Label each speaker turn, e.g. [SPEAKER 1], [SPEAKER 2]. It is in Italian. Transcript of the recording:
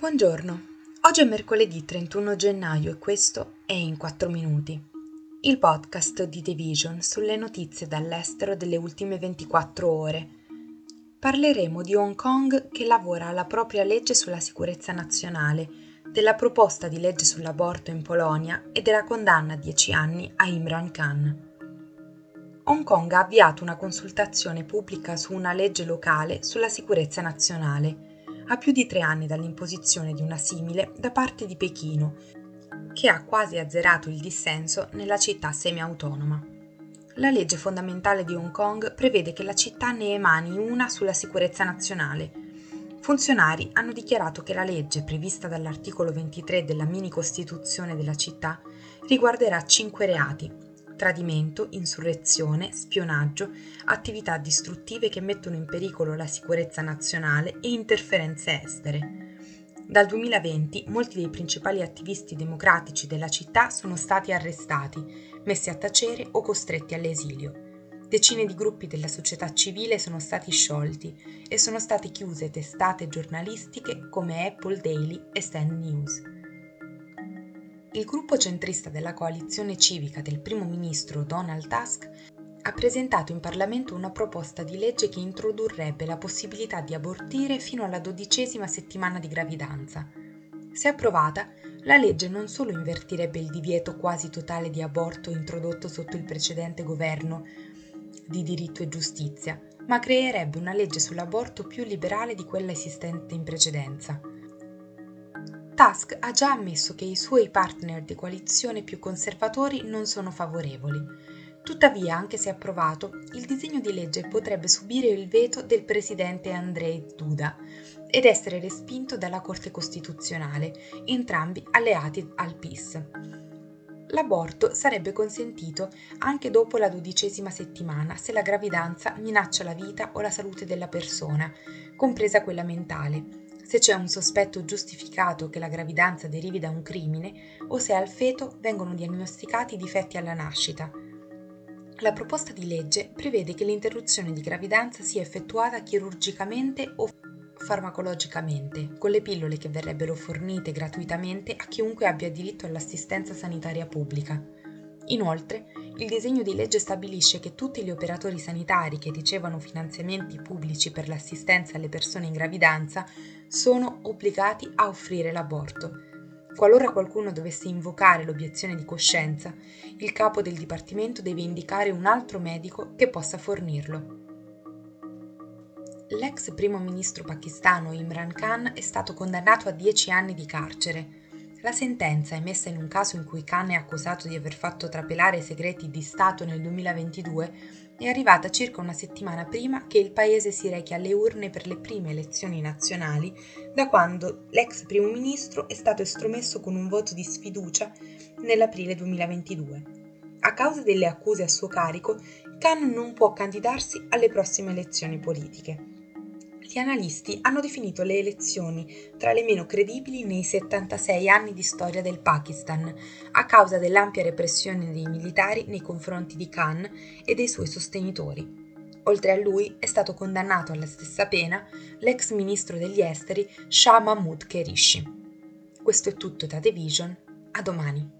[SPEAKER 1] Buongiorno, oggi è mercoledì 31 gennaio e questo è In 4 Minuti, il podcast di The Vision sulle notizie dall'estero delle ultime 24 ore. Parleremo di Hong Kong che lavora alla propria legge sulla sicurezza nazionale, della proposta di legge sull'aborto in Polonia e della condanna a 10 anni a Imran Khan. Hong Kong ha avviato una consultazione pubblica su una legge locale sulla sicurezza nazionale a più di tre anni dall'imposizione di una simile da parte di Pechino, che ha quasi azzerato il dissenso nella città semi-autonoma. La legge fondamentale di Hong Kong prevede che la città ne emani una sulla sicurezza nazionale. Funzionari hanno dichiarato che la legge prevista dall'articolo 23 della mini costituzione della città riguarderà cinque reati, tradimento, insurrezione, spionaggio, attività distruttive che mettono in pericolo la sicurezza nazionale e interferenze estere. Dal 2020 molti dei principali attivisti democratici della città sono stati arrestati, messi a tacere o costretti all'esilio. Decine di gruppi della società civile sono stati sciolti e sono state chiuse testate giornalistiche come Apple Daily e Stand News. Il gruppo centrista della coalizione civica del primo ministro Donald Tusk ha presentato in Parlamento una proposta di legge che introdurrebbe la possibilità di abortire fino alla dodicesima settimana di gravidanza. Se approvata, la legge non solo invertirebbe il divieto quasi totale di aborto introdotto sotto il precedente governo di diritto e giustizia, ma creerebbe una legge sull'aborto più liberale di quella esistente in precedenza. Tusk ha già ammesso che i suoi partner di coalizione più conservatori non sono favorevoli. Tuttavia, anche se approvato, il disegno di legge potrebbe subire il veto del presidente Andrzej Duda ed essere respinto dalla Corte Costituzionale, entrambi alleati al PIS. L'aborto sarebbe consentito anche dopo la dodicesima settimana se la gravidanza minaccia la vita o la salute della persona, compresa quella mentale, se c'è un sospetto giustificato che la gravidanza derivi da un crimine o se al feto vengono diagnosticati difetti alla nascita. La proposta di legge prevede che l'interruzione di gravidanza sia effettuata chirurgicamente o farmacologicamente, con le pillole che verrebbero fornite gratuitamente a chiunque abbia diritto all'assistenza sanitaria pubblica. Inoltre, il disegno di legge stabilisce che tutti gli operatori sanitari che ricevono finanziamenti pubblici per l'assistenza alle persone in gravidanza sono obbligati a offrire l'aborto. Qualora qualcuno dovesse invocare l'obiezione di coscienza, il capo del dipartimento deve indicare un altro medico che possa fornirlo. L'ex primo ministro pakistano Imran Khan è stato condannato a 10 anni di carcere la sentenza, emessa in un caso in cui Khan è accusato di aver fatto trapelare segreti di Stato nel 2022, è arrivata circa una settimana prima che il paese si rechi alle urne per le prime elezioni nazionali da quando l'ex primo ministro è stato estromesso con un voto di sfiducia nell'aprile 2022. A causa delle accuse a suo carico, Khan non può candidarsi alle prossime elezioni politiche gli analisti hanno definito le elezioni tra le meno credibili nei 76 anni di storia del Pakistan, a causa dell'ampia repressione dei militari nei confronti di Khan e dei suoi sostenitori. Oltre a lui è stato condannato alla stessa pena l'ex ministro degli esteri Shah Mahmood Kerishi. Questo è tutto da The Vision, a domani.